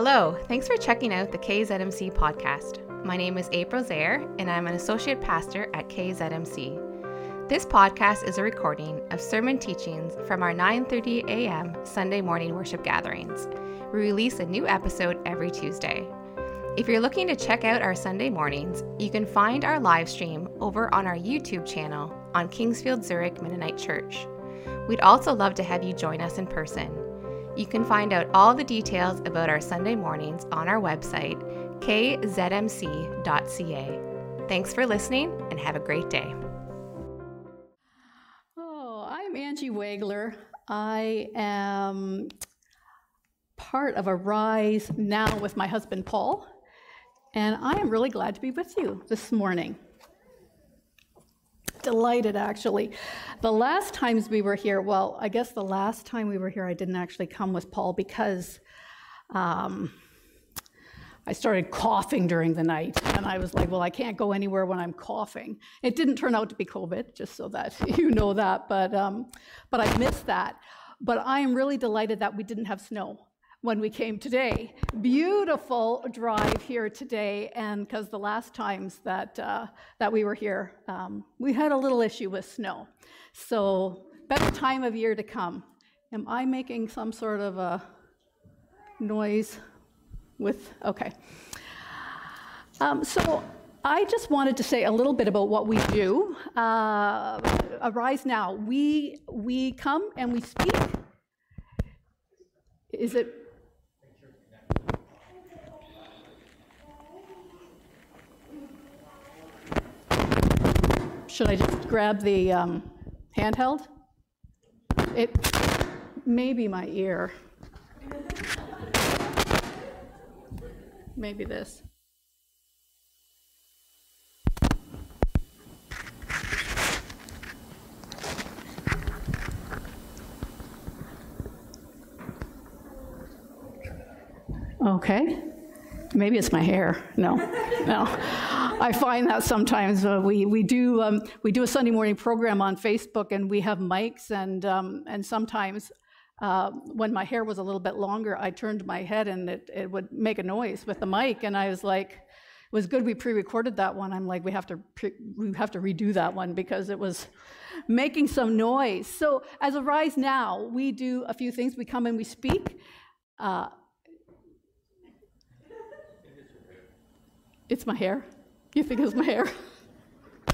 Hello, thanks for checking out the KZMC podcast. My name is April Zaire, and I'm an associate pastor at KZMC. This podcast is a recording of sermon teachings from our 9:30 a.m. Sunday morning worship gatherings. We release a new episode every Tuesday. If you're looking to check out our Sunday mornings, you can find our live stream over on our YouTube channel on Kingsfield Zurich Mennonite Church. We'd also love to have you join us in person. You can find out all the details about our Sunday mornings on our website, kzmc.ca. Thanks for listening and have a great day. Oh, I'm Angie Wagler. I am part of Arise Now with my husband Paul, and I am really glad to be with you this morning delighted actually. The last times we were here, well, I guess the last time we were here, I didn't actually come with Paul because um, I started coughing during the night. And I was like, well, I can't go anywhere when I'm coughing. It didn't turn out to be COVID, just so that you know that, but, um, but I missed that. But I am really delighted that we didn't have snow when we came today. Beautiful drive here today, and because the last times that uh, that we were here, um, we had a little issue with snow. So better time of year to come. Am I making some sort of a noise with? Okay. Um, so I just wanted to say a little bit about what we do. Uh, Arise Now. We we come and we speak. Is it Should I just grab the um, handheld? It may be my ear. Maybe this. Okay. Maybe it's my hair. No, no. I find that sometimes uh, we, we, do, um, we do a Sunday morning program on Facebook and we have mics, and, um, and sometimes uh, when my hair was a little bit longer, I turned my head and it, it would make a noise with the mic, and I was like, it was good we pre-recorded that one. I'm like, we have to pre- we have to redo that one because it was making some noise. So as Arise Now, we do a few things. We come and we speak. Uh, it's my hair. You think it's my hair?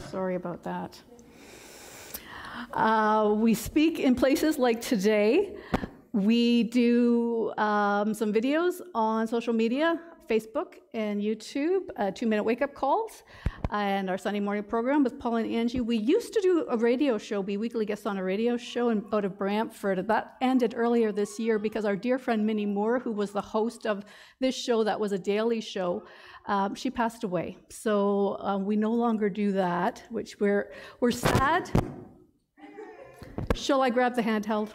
Sorry about that. Uh, we speak in places like today. We do um, some videos on social media, Facebook and YouTube, uh, two minute wake up calls, and our Sunday morning program with Paul and Angie. We used to do a radio show, be weekly guests on a radio show in, out of Brantford. That ended earlier this year because our dear friend Minnie Moore, who was the host of this show that was a daily show, um, she passed away. So um, we no longer do that, which we're, we're sad. Shall I grab the handheld?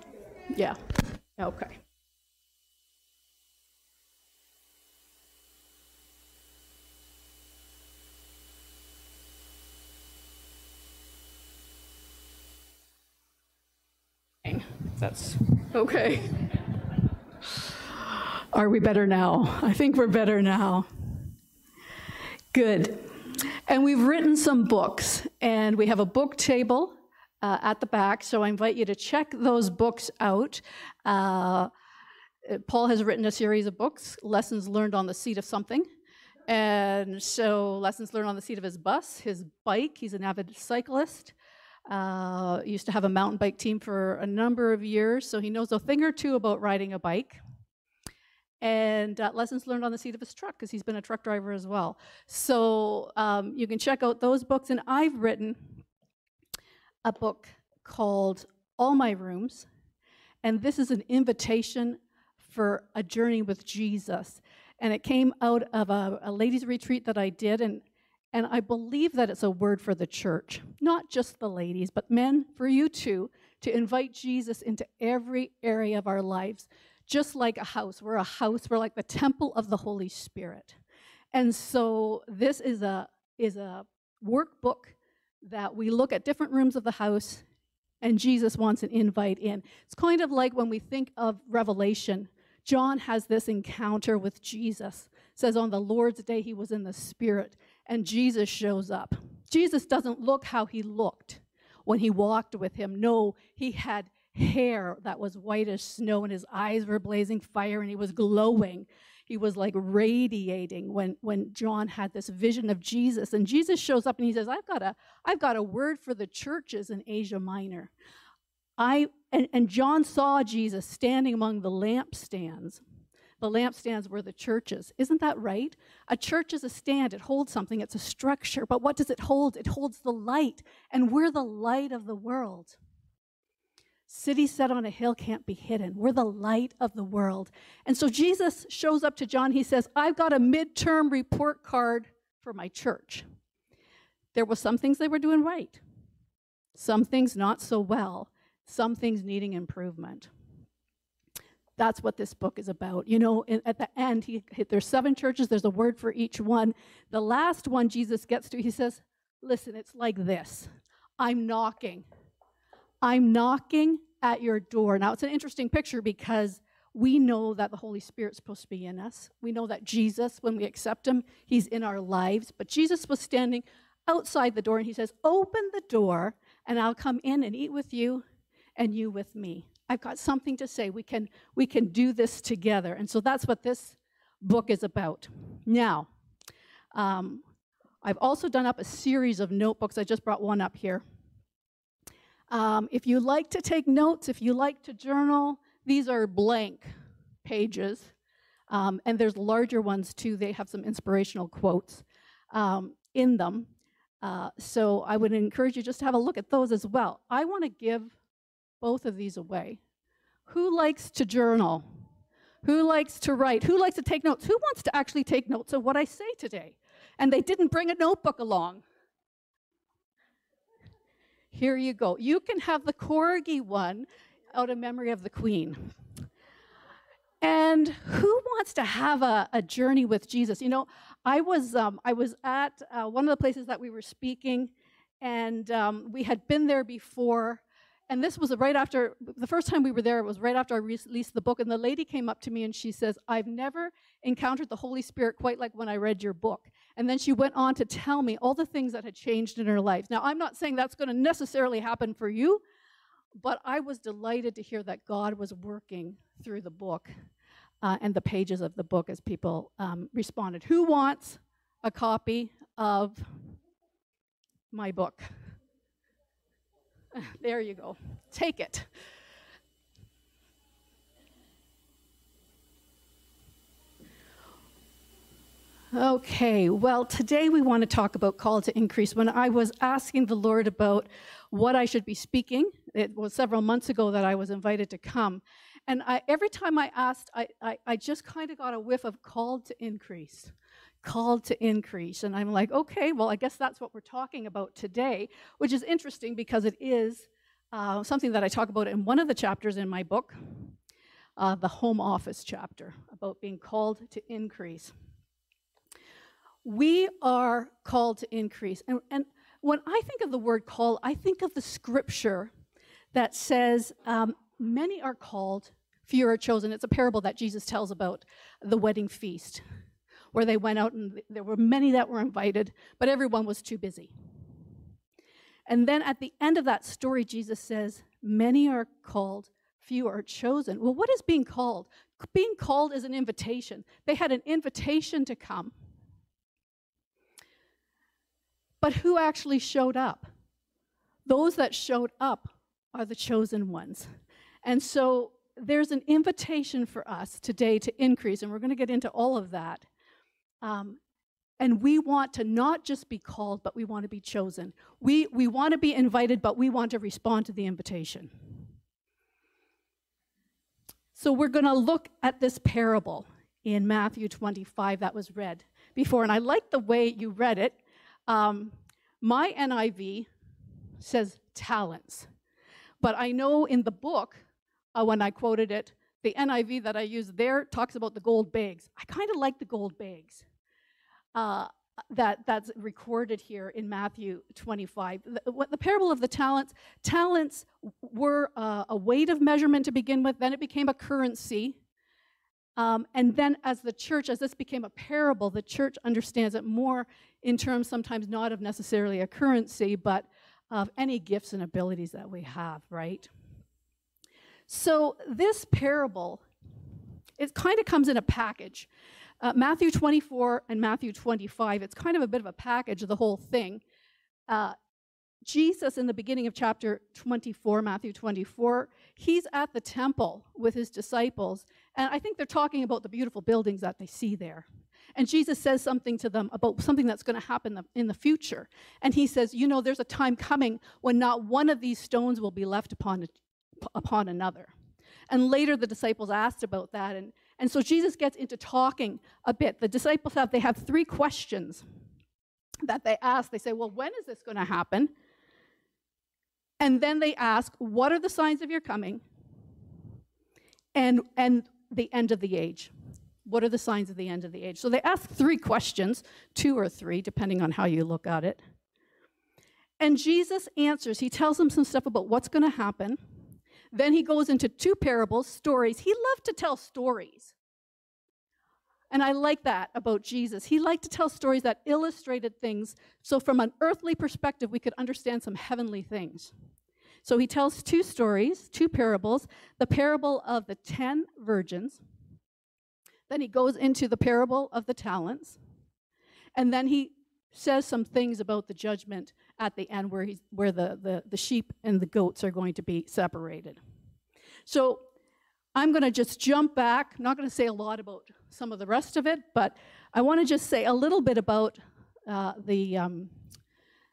Yeah. Okay. That's okay. Are we better now? I think we're better now. Good. And we've written some books, and we have a book table uh, at the back, so I invite you to check those books out. Uh, Paul has written a series of books, Lessons Learned on the Seat of Something. And so, lessons learned on the seat of his bus, his bike. He's an avid cyclist. Uh, used to have a mountain bike team for a number of years, so he knows a thing or two about riding a bike and uh, lessons learned on the seat of his truck because he's been a truck driver as well. So um, you can check out those books. And I've written a book called All My Rooms, and this is an invitation for a journey with Jesus. And it came out of a, a ladies' retreat that I did, and and I believe that it's a word for the church, not just the ladies, but men, for you too, to invite Jesus into every area of our lives just like a house. We're a house, we're like the temple of the Holy Spirit. And so this is a is a workbook that we look at different rooms of the house and Jesus wants an invite in. It's kind of like when we think of Revelation, John has this encounter with Jesus. It says on the Lord's day he was in the spirit and Jesus shows up. Jesus doesn't look how he looked when he walked with him. No, he had hair that was white as snow and his eyes were blazing fire and he was glowing. He was like radiating when, when John had this vision of Jesus. And Jesus shows up and he says, I've got a, I've got a word for the churches in Asia Minor. I, and, and John saw Jesus standing among the lampstands. The lampstands were the churches. Isn't that right? A church is a stand, it holds something, it's a structure. But what does it hold? It holds the light, and we're the light of the world. City set on a hill can't be hidden. We're the light of the world. And so Jesus shows up to John. He says, I've got a midterm report card for my church. There were some things they were doing right, some things not so well, some things needing improvement. That's what this book is about. You know, at the end, he, there's seven churches, there's a word for each one. The last one Jesus gets to, he says, Listen, it's like this I'm knocking. I'm knocking at your door. Now, it's an interesting picture because we know that the Holy Spirit's supposed to be in us. We know that Jesus, when we accept him, he's in our lives. But Jesus was standing outside the door and he says, Open the door and I'll come in and eat with you and you with me. I've got something to say. We can, we can do this together. And so that's what this book is about. Now, um, I've also done up a series of notebooks. I just brought one up here. Um, if you like to take notes, if you like to journal, these are blank pages. Um, and there's larger ones too. They have some inspirational quotes um, in them. Uh, so I would encourage you just to have a look at those as well. I want to give both of these away. Who likes to journal? Who likes to write? Who likes to take notes? Who wants to actually take notes of what I say today? And they didn't bring a notebook along. Here you go. You can have the corgi one out of memory of the queen. And who wants to have a, a journey with Jesus? You know, I was um, I was at uh, one of the places that we were speaking, and um, we had been there before, and this was right after the first time we were there, it was right after I released the book. And the lady came up to me and she says, I've never encountered the Holy Spirit quite like when I read your book. And then she went on to tell me all the things that had changed in her life. Now, I'm not saying that's going to necessarily happen for you, but I was delighted to hear that God was working through the book uh, and the pages of the book as people um, responded. Who wants a copy of my book? There you go. Take it. Okay, well, today we want to talk about call to increase. When I was asking the Lord about what I should be speaking, it was several months ago that I was invited to come. And I, every time I asked, I, I, I just kind of got a whiff of called to increase called to increase. And I'm like, okay, well, I guess that's what we're talking about today, which is interesting because it is uh, something that I talk about in one of the chapters in my book, uh, the home office chapter, about being called to increase. We are called to increase. And, and when I think of the word call, I think of the scripture that says, um, Many are called, few are chosen. It's a parable that Jesus tells about the wedding feast where they went out and there were many that were invited, but everyone was too busy. And then at the end of that story, Jesus says, Many are called, few are chosen. Well, what is being called? Being called is an invitation. They had an invitation to come. But who actually showed up? Those that showed up are the chosen ones. And so there's an invitation for us today to increase, and we're going to get into all of that. Um, and we want to not just be called, but we want to be chosen. We, we want to be invited, but we want to respond to the invitation. So we're going to look at this parable in Matthew 25 that was read before. And I like the way you read it. Um, my NIV says talents. But I know in the book, uh, when I quoted it, the NIV that I used there talks about the gold bags. I kind of like the gold bags uh, that, that's recorded here in Matthew 25. The, what, the parable of the talents, talents were uh, a weight of measurement to begin with, then it became a currency. Um, and then, as the church, as this became a parable, the church understands it more in terms sometimes not of necessarily a currency, but of any gifts and abilities that we have, right? So, this parable, it kind of comes in a package. Uh, Matthew 24 and Matthew 25, it's kind of a bit of a package, of the whole thing. Uh, Jesus, in the beginning of chapter 24, Matthew 24, he's at the temple with his disciples, and I think they're talking about the beautiful buildings that they see there. And Jesus says something to them about something that's going to happen in the future. And he says, You know, there's a time coming when not one of these stones will be left upon, upon another. And later the disciples asked about that. And, and so Jesus gets into talking a bit. The disciples have, they have three questions that they ask. They say, Well, when is this going to happen? And then they ask, What are the signs of your coming? And, and the end of the age. What are the signs of the end of the age? So they ask three questions, two or three, depending on how you look at it. And Jesus answers. He tells them some stuff about what's going to happen. Then he goes into two parables, stories. He loved to tell stories. And I like that about Jesus. He liked to tell stories that illustrated things so, from an earthly perspective, we could understand some heavenly things. So, he tells two stories, two parables the parable of the ten virgins, then he goes into the parable of the talents, and then he says some things about the judgment at the end where, he's, where the, the, the sheep and the goats are going to be separated. So, I'm going to just jump back. Not going to say a lot about some of the rest of it, but I want to just say a little bit about uh, the, um,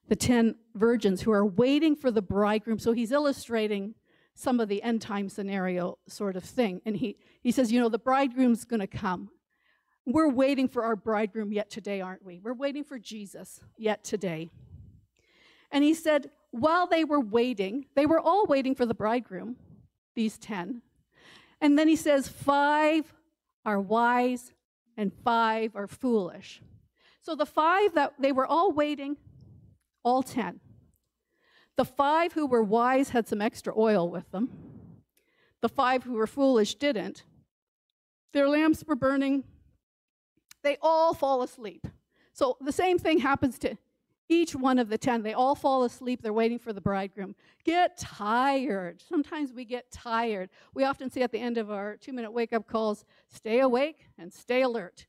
the 10 virgins who are waiting for the bridegroom. So he's illustrating some of the end time scenario sort of thing. And he, he says, You know, the bridegroom's going to come. We're waiting for our bridegroom yet today, aren't we? We're waiting for Jesus yet today. And he said, While they were waiting, they were all waiting for the bridegroom, these 10. And then he says, Five are wise and five are foolish. So the five that they were all waiting, all 10. The five who were wise had some extra oil with them. The five who were foolish didn't. Their lamps were burning. They all fall asleep. So the same thing happens to each one of the 10. They all fall asleep. They're waiting for the bridegroom. Get tired. Sometimes we get tired. We often say at the end of our two minute wake up calls stay awake and stay alert.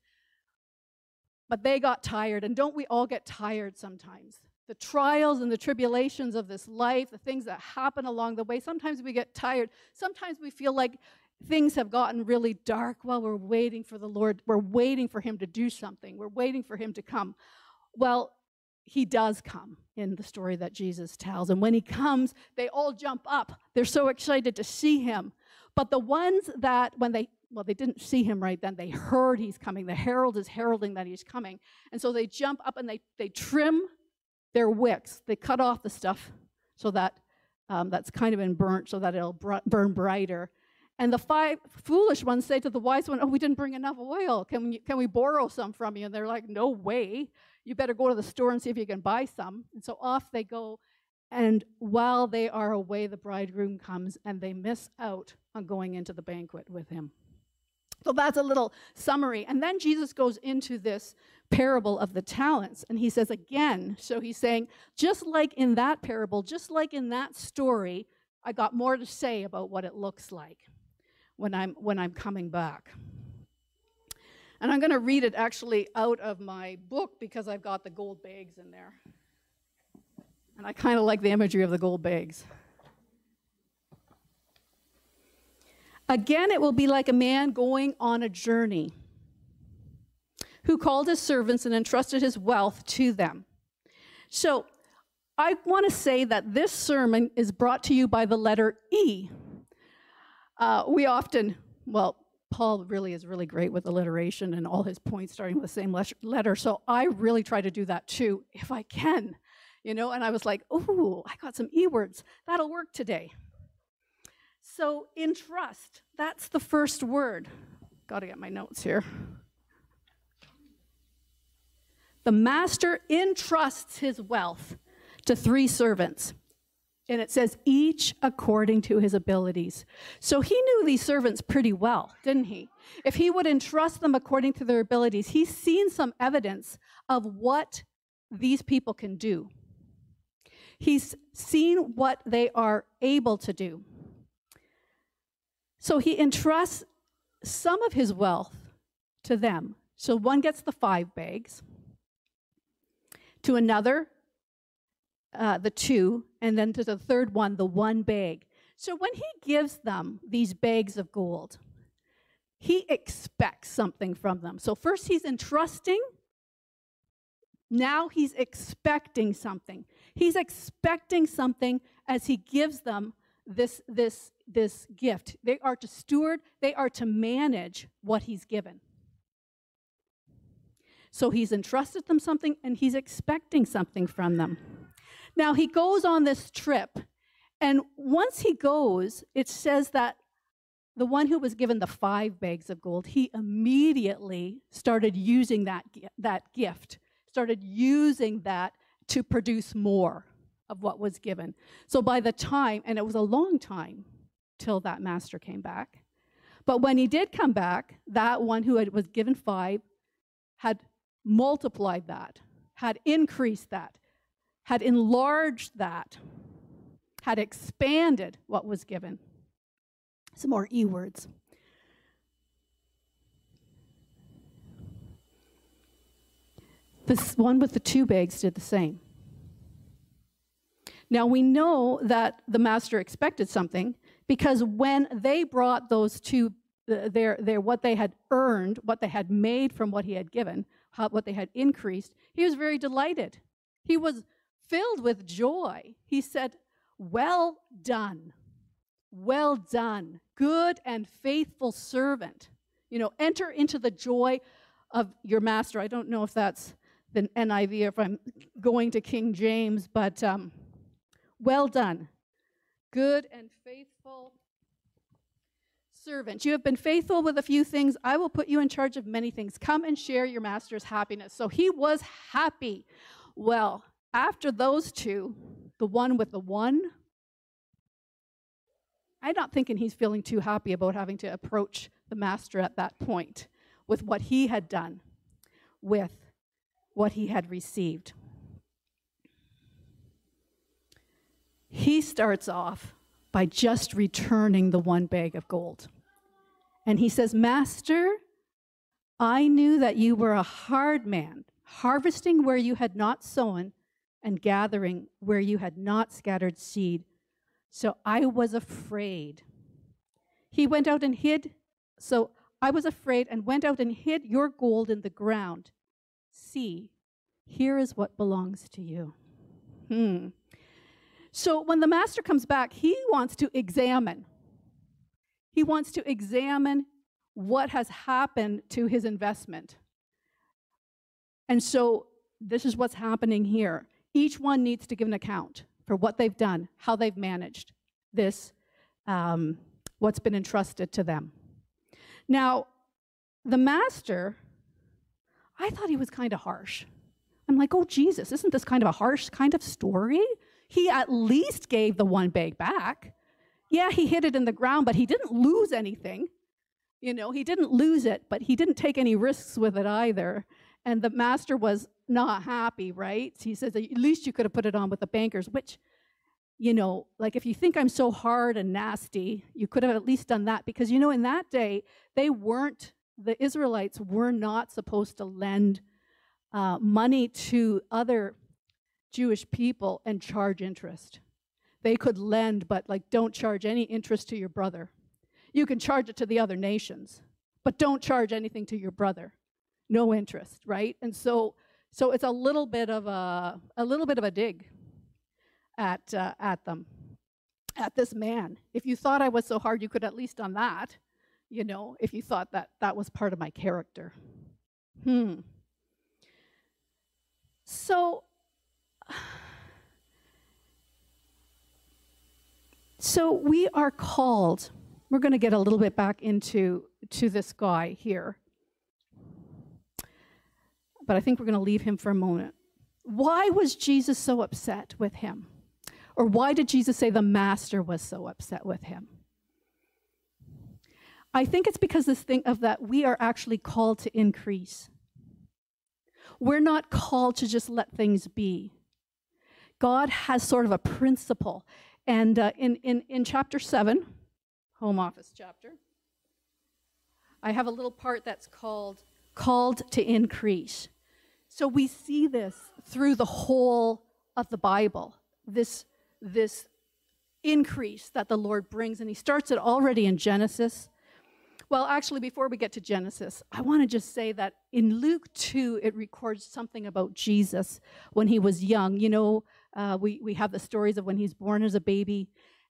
But they got tired. And don't we all get tired sometimes? The trials and the tribulations of this life, the things that happen along the way, sometimes we get tired. Sometimes we feel like things have gotten really dark while we're waiting for the Lord. We're waiting for Him to do something, we're waiting for Him to come. Well, he does come in the story that Jesus tells. And when he comes, they all jump up. They're so excited to see him. But the ones that, when they, well, they didn't see him right then, they heard he's coming. The herald is heralding that he's coming. And so they jump up and they, they trim their wicks. They cut off the stuff so that um, that's kind of been burnt so that it'll br- burn brighter. And the five foolish ones say to the wise one, Oh, we didn't bring enough oil. Can we, can we borrow some from you? And they're like, No way. You better go to the store and see if you can buy some. And so off they go. And while they are away, the bridegroom comes and they miss out on going into the banquet with him. So that's a little summary. And then Jesus goes into this parable of the talents. And he says again, so he's saying, just like in that parable, just like in that story, I got more to say about what it looks like when I'm, when I'm coming back. And I'm going to read it actually out of my book because I've got the gold bags in there. And I kind of like the imagery of the gold bags. Again, it will be like a man going on a journey who called his servants and entrusted his wealth to them. So, I want to say that this sermon is brought to you by the letter E. Uh, we often, well, Paul really is really great with alliteration and all his points starting with the same letter. So I really try to do that too, if I can, you know. And I was like, "Ooh, I got some e words. That'll work today." So entrust. That's the first word. Got to get my notes here. The master entrusts his wealth to three servants. And it says, each according to his abilities. So he knew these servants pretty well, didn't he? If he would entrust them according to their abilities, he's seen some evidence of what these people can do. He's seen what they are able to do. So he entrusts some of his wealth to them. So one gets the five bags, to another, uh, the two, and then to the third one, the one bag. So when he gives them these bags of gold, he expects something from them. So first he's entrusting, now he's expecting something. He's expecting something as he gives them this, this, this gift. They are to steward, they are to manage what he's given. So he's entrusted them something and he's expecting something from them. Now he goes on this trip, and once he goes, it says that the one who was given the five bags of gold, he immediately started using that, that gift, started using that to produce more of what was given. So by the time, and it was a long time till that master came back, but when he did come back, that one who had, was given five had multiplied that, had increased that, had enlarged that, had expanded what was given. Some more E words. This one with the two bags did the same. Now we know that the master expected something because when they brought those two, uh, their, their, what they had earned, what they had made from what he had given, how, what they had increased, he was very delighted. He was filled with joy. He said, Well done, well done, good and faithful servant. You know, enter into the joy of your master. I don't know if that's the NIV or if I'm going to King James, but um, well done, good and faithful servant. You have been faithful with a few things. I will put you in charge of many things. Come and share your master's happiness. So he was happy. Well, after those two, the one with the one, I'm not thinking he's feeling too happy about having to approach the master at that point with what he had done, with what he had received. He starts off by just returning the one bag of gold. And he says, Master, I knew that you were a hard man, harvesting where you had not sown and gathering where you had not scattered seed. So I was afraid. He went out and hid. So I was afraid and went out and hid your gold in the ground. See, here is what belongs to you. Hmm. So when the master comes back, he wants to examine. He wants to examine what has happened to his investment. And so this is what's happening here. Each one needs to give an account for what they've done, how they've managed this, um, what's been entrusted to them. Now, the master, I thought he was kind of harsh. I'm like, oh, Jesus, isn't this kind of a harsh kind of story? He at least gave the one bag back. Yeah, he hid it in the ground, but he didn't lose anything. You know, he didn't lose it, but he didn't take any risks with it either. And the master was not happy, right? He says, at least you could have put it on with the bankers, which, you know, like if you think I'm so hard and nasty, you could have at least done that. Because, you know, in that day, they weren't, the Israelites were not supposed to lend uh, money to other Jewish people and charge interest. They could lend, but like don't charge any interest to your brother. You can charge it to the other nations, but don't charge anything to your brother. No interest, right? And so so it's a little bit of a a little bit of a dig at uh, at them, at this man. If you thought I was so hard, you could at least on that. You know, if you thought that that was part of my character. Hmm. So so we are called. We're going to get a little bit back into to this guy here. But I think we're going to leave him for a moment. Why was Jesus so upset with him? Or why did Jesus say the master was so upset with him? I think it's because this thing of that we are actually called to increase. We're not called to just let things be. God has sort of a principle. And uh, in, in, in chapter 7, home office chapter, I have a little part that's called Called to Increase. So we see this through the whole of the Bible, this, this increase that the Lord brings. And he starts it already in Genesis. Well, actually, before we get to Genesis, I want to just say that in Luke 2, it records something about Jesus when he was young. You know, uh, we, we have the stories of when he's born as a baby,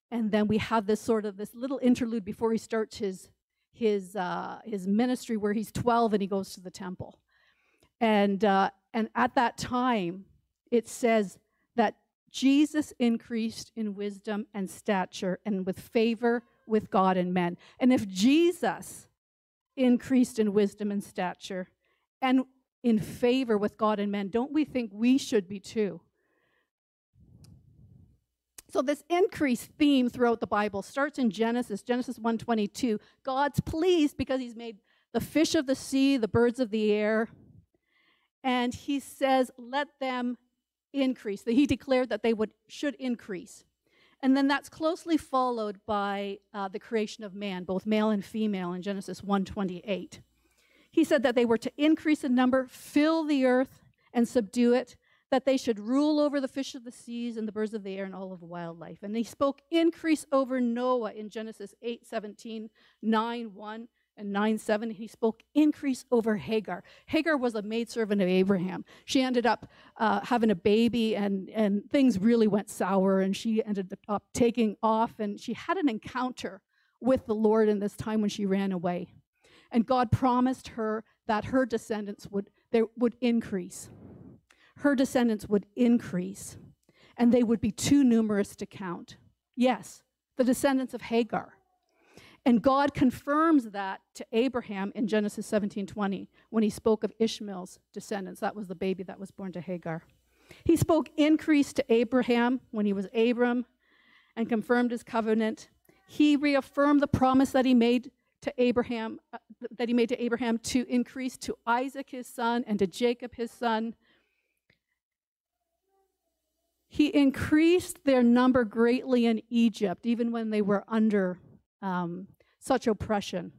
and then we have this sort of this little interlude before he starts his, his, uh, his ministry where he's 12 and he goes to the temple. And, uh, and at that time, it says that Jesus increased in wisdom and stature and with favor with God and men. And if Jesus increased in wisdom and stature and in favor with God and men, don't we think we should be too? So this increase theme throughout the Bible starts in Genesis, Genesis 1:22. God's pleased because he's made the fish of the sea, the birds of the air, and he says, "Let them increase." That he declared that they would should increase. And then that's closely followed by uh, the creation of man, both male and female in Genesis 1:28. He said that they were to increase in number, fill the earth and subdue it, that they should rule over the fish of the seas and the birds of the air and all of wildlife. And he spoke increase over Noah in Genesis 8 17, 9 1, and 9 7. He spoke increase over Hagar. Hagar was a maidservant of Abraham. She ended up uh, having a baby, and, and things really went sour, and she ended up taking off, and she had an encounter with the Lord in this time when she ran away. And God promised her that her descendants would, there, would increase her descendants would increase and they would be too numerous to count. Yes, the descendants of Hagar. And God confirms that to Abraham in Genesis 17:20 when he spoke of Ishmael's descendants. That was the baby that was born to Hagar. He spoke increase to Abraham when he was Abram and confirmed his covenant. He reaffirmed the promise that he made to Abraham uh, that he made to Abraham to increase to Isaac his son and to Jacob his son he increased their number greatly in Egypt, even when they were under um, such oppression.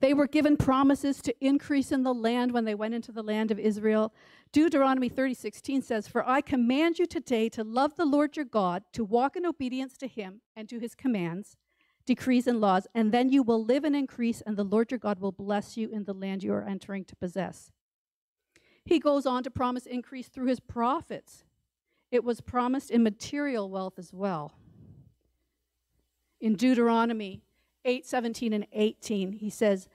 They were given promises to increase in the land when they went into the land of Israel. Deuteronomy 30:16 says, "For I command you today to love the Lord your God, to walk in obedience to him and to his commands, decrees and laws, and then you will live and increase and the Lord your God will bless you in the land you are entering to possess." He goes on to promise increase through his prophets it was promised in material wealth as well. In Deuteronomy 8 17 and 18, he says,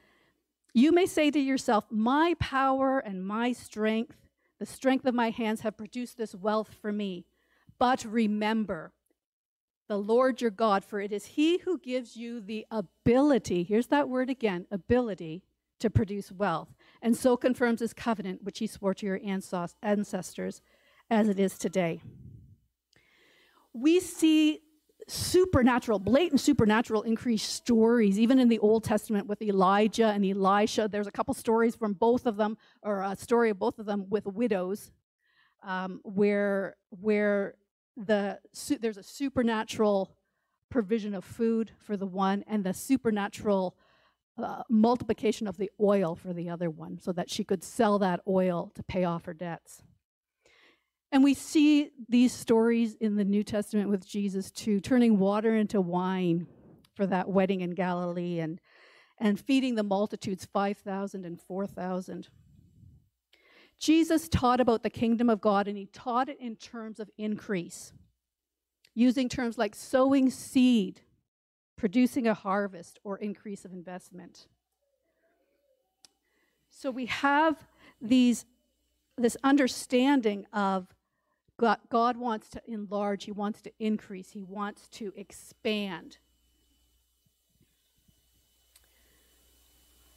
You may say to yourself, My power and my strength, the strength of my hands, have produced this wealth for me. But remember, the Lord your God, for it is He who gives you the ability, here's that word again, ability to produce wealth, and so confirms His covenant, which He swore to your ancestors as it is today. We see supernatural, blatant supernatural increased stories, even in the Old Testament with Elijah and Elisha. There's a couple stories from both of them, or a story of both of them with widows, um, where where the there's a supernatural provision of food for the one, and the supernatural uh, multiplication of the oil for the other one, so that she could sell that oil to pay off her debts. And we see these stories in the New Testament with Jesus too, turning water into wine for that wedding in Galilee and, and feeding the multitudes, 5,000 and 4,000. Jesus taught about the kingdom of God and he taught it in terms of increase, using terms like sowing seed, producing a harvest, or increase of investment. So we have these, this understanding of God, God wants to enlarge, He wants to increase, He wants to expand.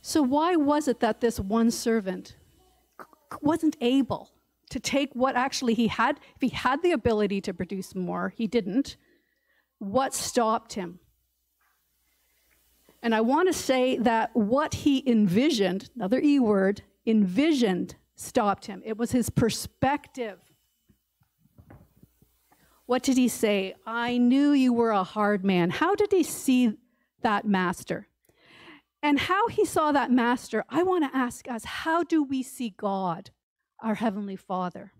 So, why was it that this one servant wasn't able to take what actually he had. If he had the ability to produce more, he didn't. What stopped him? And I want to say that what he envisioned, another E word, envisioned, stopped him. It was his perspective. What did he say? I knew you were a hard man. How did he see that master? And how he saw that master, I want to ask us how do we see God, our Heavenly Father?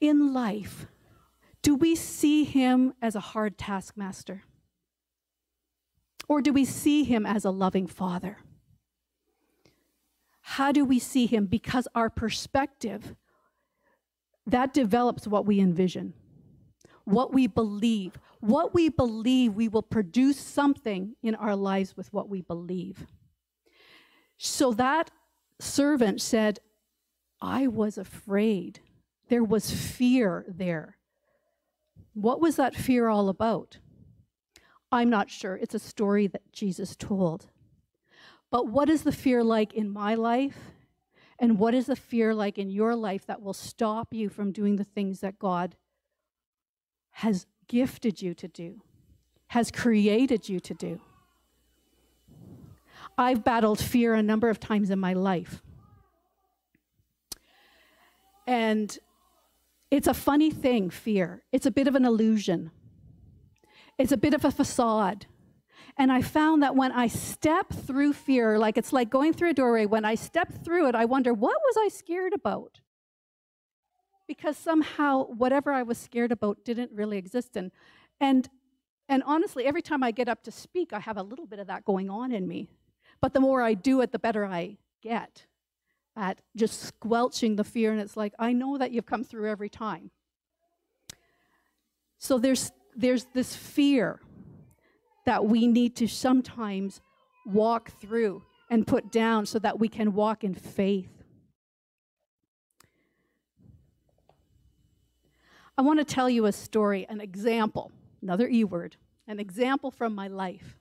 In life, do we see him as a hard taskmaster? Or do we see him as a loving father? How do we see him? Because our perspective, that develops what we envision, what we believe. What we believe, we will produce something in our lives with what we believe. So that servant said, I was afraid. There was fear there. What was that fear all about? I'm not sure. It's a story that Jesus told. But what is the fear like in my life? And what is the fear like in your life that will stop you from doing the things that God has gifted you to do, has created you to do? I've battled fear a number of times in my life. And it's a funny thing, fear. It's a bit of an illusion, it's a bit of a facade. And I found that when I step through fear, like it's like going through a doorway, when I step through it, I wonder, what was I scared about? Because somehow whatever I was scared about didn't really exist. And, and, and honestly, every time I get up to speak, I have a little bit of that going on in me. But the more I do it, the better I get at just squelching the fear. And it's like, I know that you've come through every time. So there's, there's this fear that we need to sometimes walk through and put down so that we can walk in faith. I want to tell you a story, an example, another E word, an example from my life.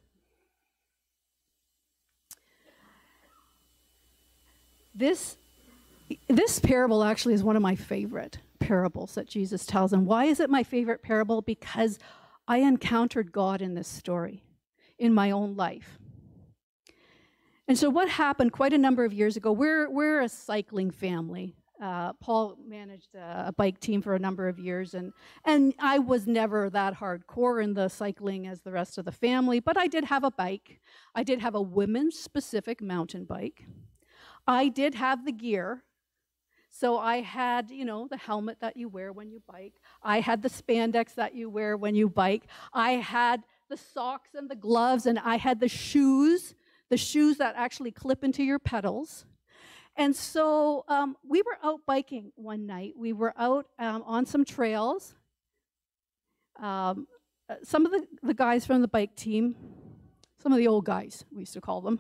This, this parable actually is one of my favorite parables that Jesus tells. And why is it my favorite parable? Because I encountered God in this story in my own life. And so, what happened quite a number of years ago? We're, we're a cycling family. Uh, Paul managed a, a, bike team for a number of years, and, and I was never that hardcore in the cycling as the rest of the family, but I did have a bike. I did have a women's specific mountain bike. I did have the gear. So I had, you know, the helmet that you wear when you bike. I had the spandex that you wear when you bike. I had the socks and the gloves, and I had the shoes, the shoes that actually clip into your pedals. And so um, we were out biking one night. We were out um, on some trails. Um, uh, some of the, the guys from the bike team, some of the old guys, we used to call them,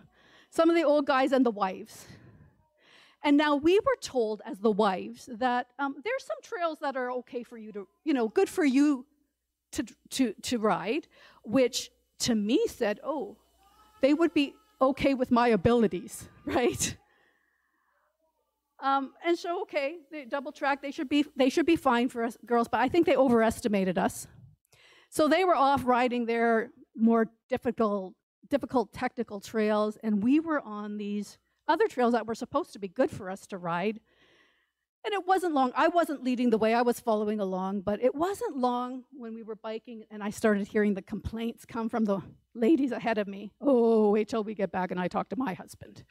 some of the old guys and the wives. And now we were told as the wives that um, there's some trails that are okay for you to, you know, good for you to, to, to ride, which to me said, oh, they would be okay with my abilities, right? Um, and so, okay, they double track, they should be they should be fine for us girls, but I think they overestimated us. So they were off riding their more difficult, difficult technical trails, and we were on these other trails that were supposed to be good for us to ride. And it wasn't long. I wasn't leading the way, I was following along, but it wasn't long when we were biking and I started hearing the complaints come from the ladies ahead of me. Oh, wait till we get back and I talk to my husband.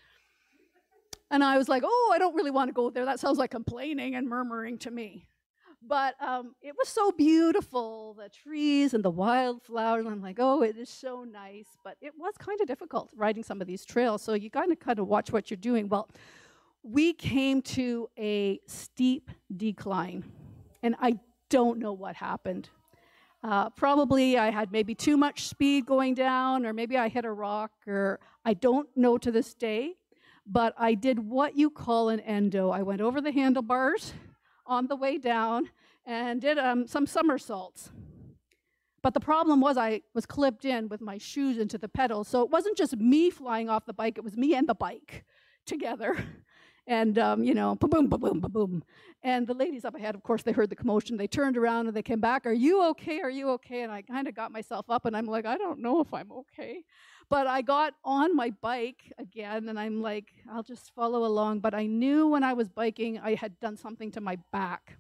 And I was like, oh, I don't really want to go there. That sounds like complaining and murmuring to me. But um, it was so beautiful the trees and the wildflowers. And I'm like, oh, it is so nice. But it was kind of difficult riding some of these trails. So you kind of kind of watch what you're doing. Well, we came to a steep decline. And I don't know what happened. Uh, probably I had maybe too much speed going down, or maybe I hit a rock, or I don't know to this day. But I did what you call an endo. I went over the handlebars on the way down and did um, some somersaults. But the problem was I was clipped in with my shoes into the pedals. So it wasn't just me flying off the bike, it was me and the bike together. and um, you know, boom, boom, boom, boom, boom. And the ladies up ahead, of course, they heard the commotion. They turned around and they came back. Are you okay? Are you okay? And I kind of got myself up, and I'm like, I don't know if I'm okay. But I got on my bike again, and I'm like, I'll just follow along. But I knew when I was biking, I had done something to my back.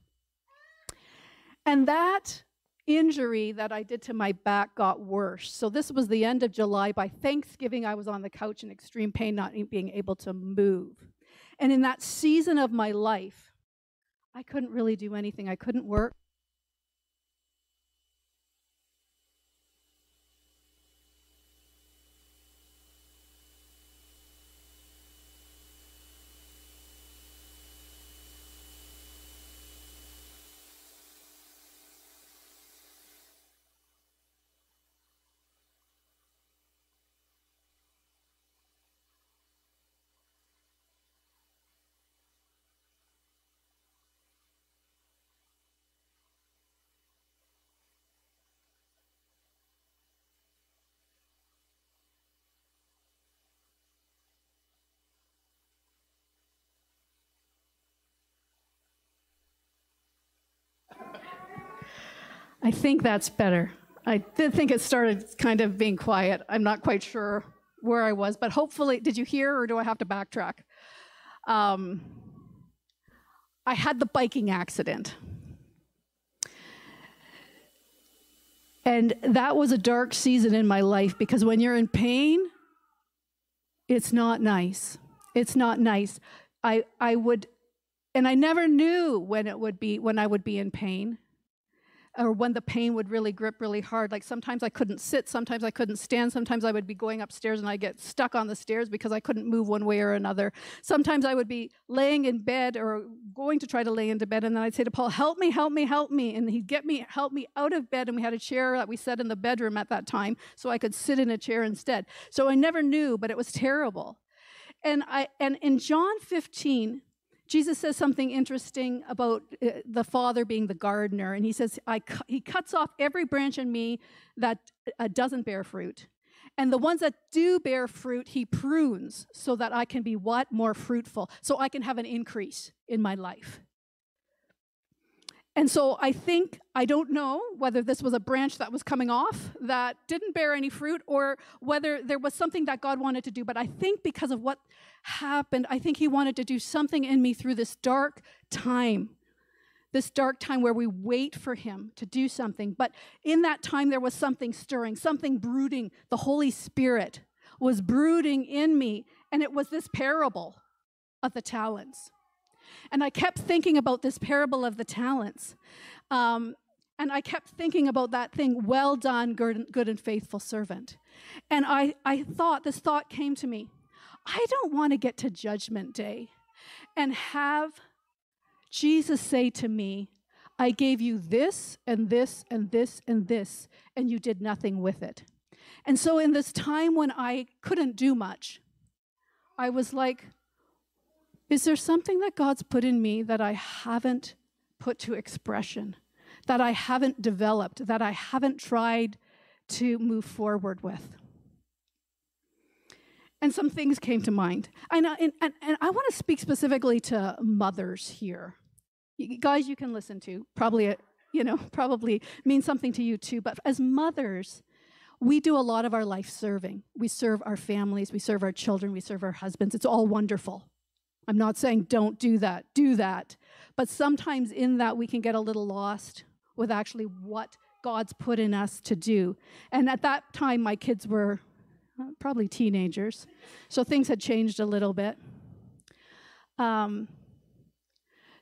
And that injury that I did to my back got worse. So this was the end of July. By Thanksgiving, I was on the couch in extreme pain, not being able to move. And in that season of my life, I couldn't really do anything. I couldn't work. I think that's better. I did think it started kind of being quiet. I'm not quite sure where I was, but hopefully, did you hear or do I have to backtrack? Um, I had the biking accident. And that was a dark season in my life because when you're in pain, it's not nice. It's not nice. I, I would, and I never knew when it would be, when I would be in pain or when the pain would really grip really hard. Like sometimes I couldn't sit, sometimes I couldn't stand, sometimes I would be going upstairs and I get stuck on the stairs because I couldn't move one way or another. Sometimes I would be laying in bed or going to try to lay into bed, and then I'd say to Paul, Help me, help me, help me. And he'd get me, help me out of bed. And we had a chair that we set in the bedroom at that time so I could sit in a chair instead. So I never knew, but it was terrible. And I and in John 15, Jesus says something interesting about uh, the Father being the gardener, and he says, cu- He cuts off every branch in me that uh, doesn't bear fruit. And the ones that do bear fruit, He prunes so that I can be what? More fruitful, so I can have an increase in my life. And so I think, I don't know whether this was a branch that was coming off that didn't bear any fruit or whether there was something that God wanted to do. But I think because of what happened, I think He wanted to do something in me through this dark time. This dark time where we wait for him to do something. But in that time, there was something stirring, something brooding. The Holy Spirit was brooding in me. And it was this parable of the talents. And I kept thinking about this parable of the talents. Um, and I kept thinking about that thing, well done, good, and faithful servant. And I, I thought, this thought came to me I don't want to get to judgment day and have Jesus say to me, I gave you this and this and this and this, and you did nothing with it. And so, in this time when I couldn't do much, I was like, is there something that God's put in me that I haven't put to expression, that I haven't developed, that I haven't tried to move forward with? And some things came to mind. And, and, and, and I want to speak specifically to mothers here. You, guys, you can listen to, probably, uh, you know, probably means something to you too. But as mothers, we do a lot of our life serving. We serve our families, we serve our children, we serve our husbands. It's all wonderful. I'm not saying don't do that, do that. But sometimes in that we can get a little lost with actually what God's put in us to do. And at that time, my kids were uh, probably teenagers, so things had changed a little bit. Um,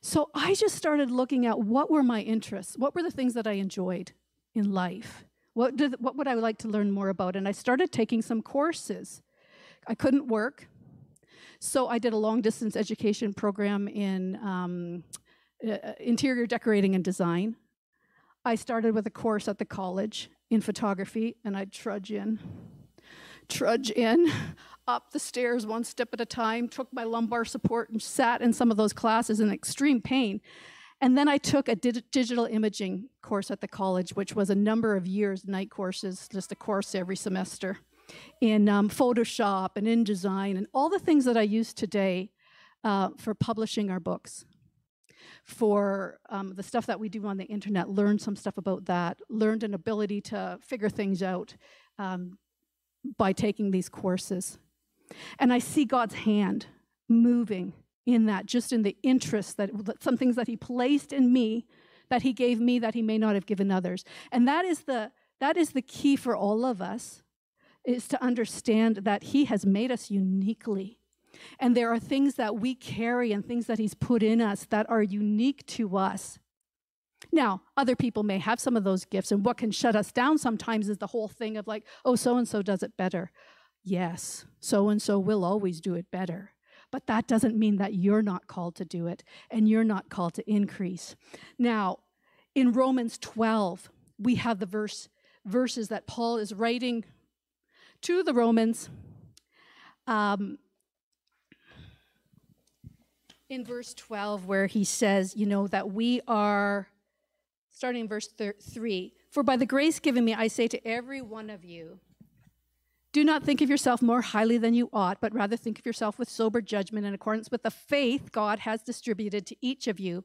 so I just started looking at what were my interests, what were the things that I enjoyed in life, what, did, what would I like to learn more about, and I started taking some courses. I couldn't work, so I did a long distance education program in um, uh, interior decorating and design. I started with a course at the college in photography, and I'd trudge in, trudge in, up the stairs one step at a time, took my lumbar support and sat in some of those classes in extreme pain. And then I took a di- digital imaging course at the college, which was a number of years, night courses, just a course every semester in um, Photoshop and InDesign and all the things that I use today uh, for publishing our books, for um, the stuff that we do on the internet, learned some stuff about that, learned an ability to figure things out um, by taking these courses. And I see God's hand moving in that, just in the interest that some things that He placed in me, that He gave me, that He may not have given others. And that is the that is the key for all of us, is to understand that He has made us uniquely. And there are things that we carry and things that He's put in us that are unique to us. Now, other people may have some of those gifts, and what can shut us down sometimes is the whole thing of like, oh, so and so does it better. Yes, so and so will always do it better. But that doesn't mean that you're not called to do it and you're not called to increase. Now, in Romans 12, we have the verse verses that Paul is writing to the Romans. Um, in verse 12, where he says, you know, that we are, starting in verse thir- 3 For by the grace given me, I say to every one of you, do not think of yourself more highly than you ought, but rather think of yourself with sober judgment in accordance with the faith God has distributed to each of you.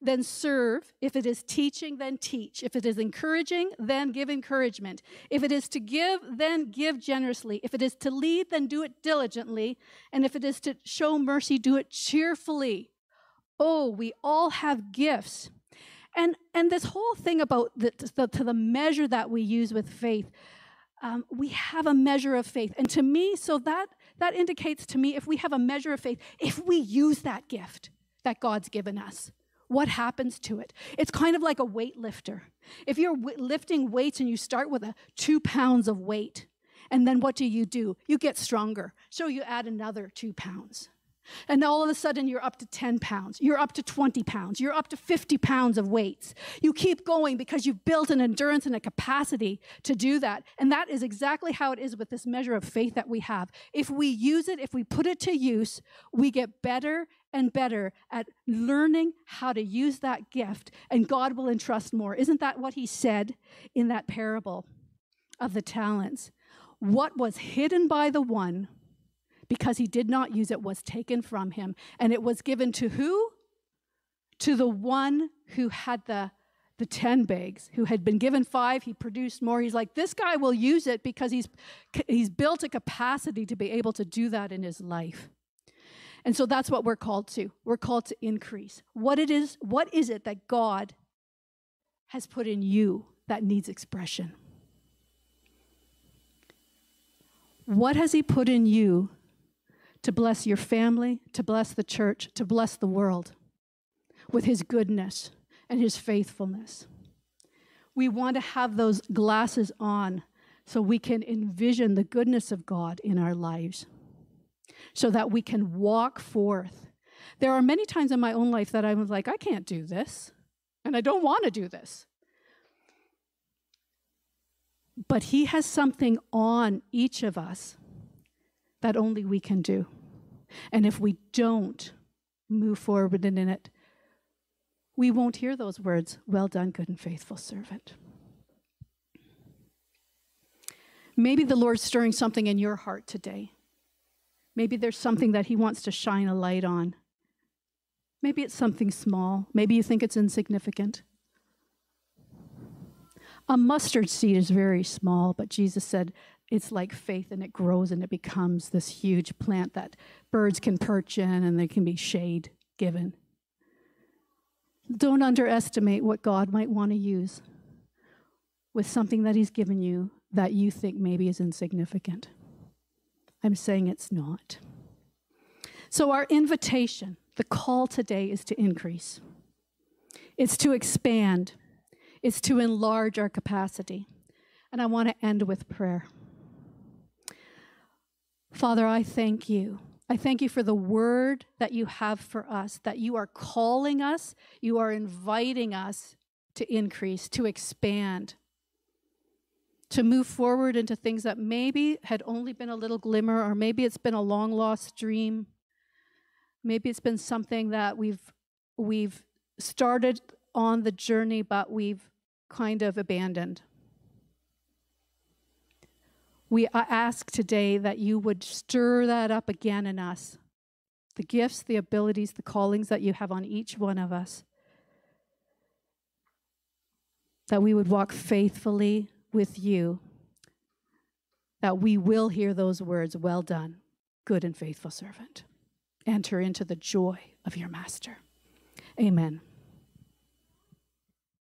then serve. If it is teaching, then teach. If it is encouraging, then give encouragement. If it is to give, then give generously. If it is to lead, then do it diligently. And if it is to show mercy, do it cheerfully. Oh, we all have gifts. And, and this whole thing about the, the, to the measure that we use with faith, um, we have a measure of faith. And to me, so that that indicates to me if we have a measure of faith, if we use that gift that God's given us, what happens to it? It's kind of like a weightlifter. If you're w- lifting weights and you start with a two pounds of weight, and then what do you do? You get stronger. So you add another two pounds. And all of a sudden, you're up to 10 pounds. You're up to 20 pounds. You're up to 50 pounds of weights. You keep going because you've built an endurance and a capacity to do that. And that is exactly how it is with this measure of faith that we have. If we use it, if we put it to use, we get better and better at learning how to use that gift, and God will entrust more. Isn't that what he said in that parable of the talents? What was hidden by the one because he did not use it was taken from him. And it was given to who? To the one who had the, the 10 bags, who had been given five, he produced more. He's like, this guy will use it because he's, he's built a capacity to be able to do that in his life. And so that's what we're called to. We're called to increase. What it is, what is it that God has put in you that needs expression? What has he put in you to bless your family, to bless the church, to bless the world with his goodness and his faithfulness. We want to have those glasses on so we can envision the goodness of God in our lives, so that we can walk forth. There are many times in my own life that I was like, I can't do this, and I don't want to do this. But He has something on each of us that only we can do. And if we don't move forward in it, we won't hear those words, well done, good and faithful servant. Maybe the Lord's stirring something in your heart today. Maybe there's something that He wants to shine a light on. Maybe it's something small. Maybe you think it's insignificant. A mustard seed is very small, but Jesus said, it's like faith and it grows and it becomes this huge plant that birds can perch in and there can be shade given. Don't underestimate what God might want to use with something that He's given you that you think maybe is insignificant. I'm saying it's not. So, our invitation, the call today is to increase, it's to expand, it's to enlarge our capacity. And I want to end with prayer. Father, I thank you. I thank you for the word that you have for us, that you are calling us, you are inviting us to increase, to expand. to move forward into things that maybe had only been a little glimmer, or maybe it's been a long lost dream. Maybe it's been something that we've we've started on the journey, but we've kind of abandoned. We uh, ask today that you would stir that up again in us the gifts, the abilities, the callings that you have on each one of us. That we would walk faithfully with you, that we will hear those words, Well done, good and faithful servant. Enter into the joy of your master. Amen.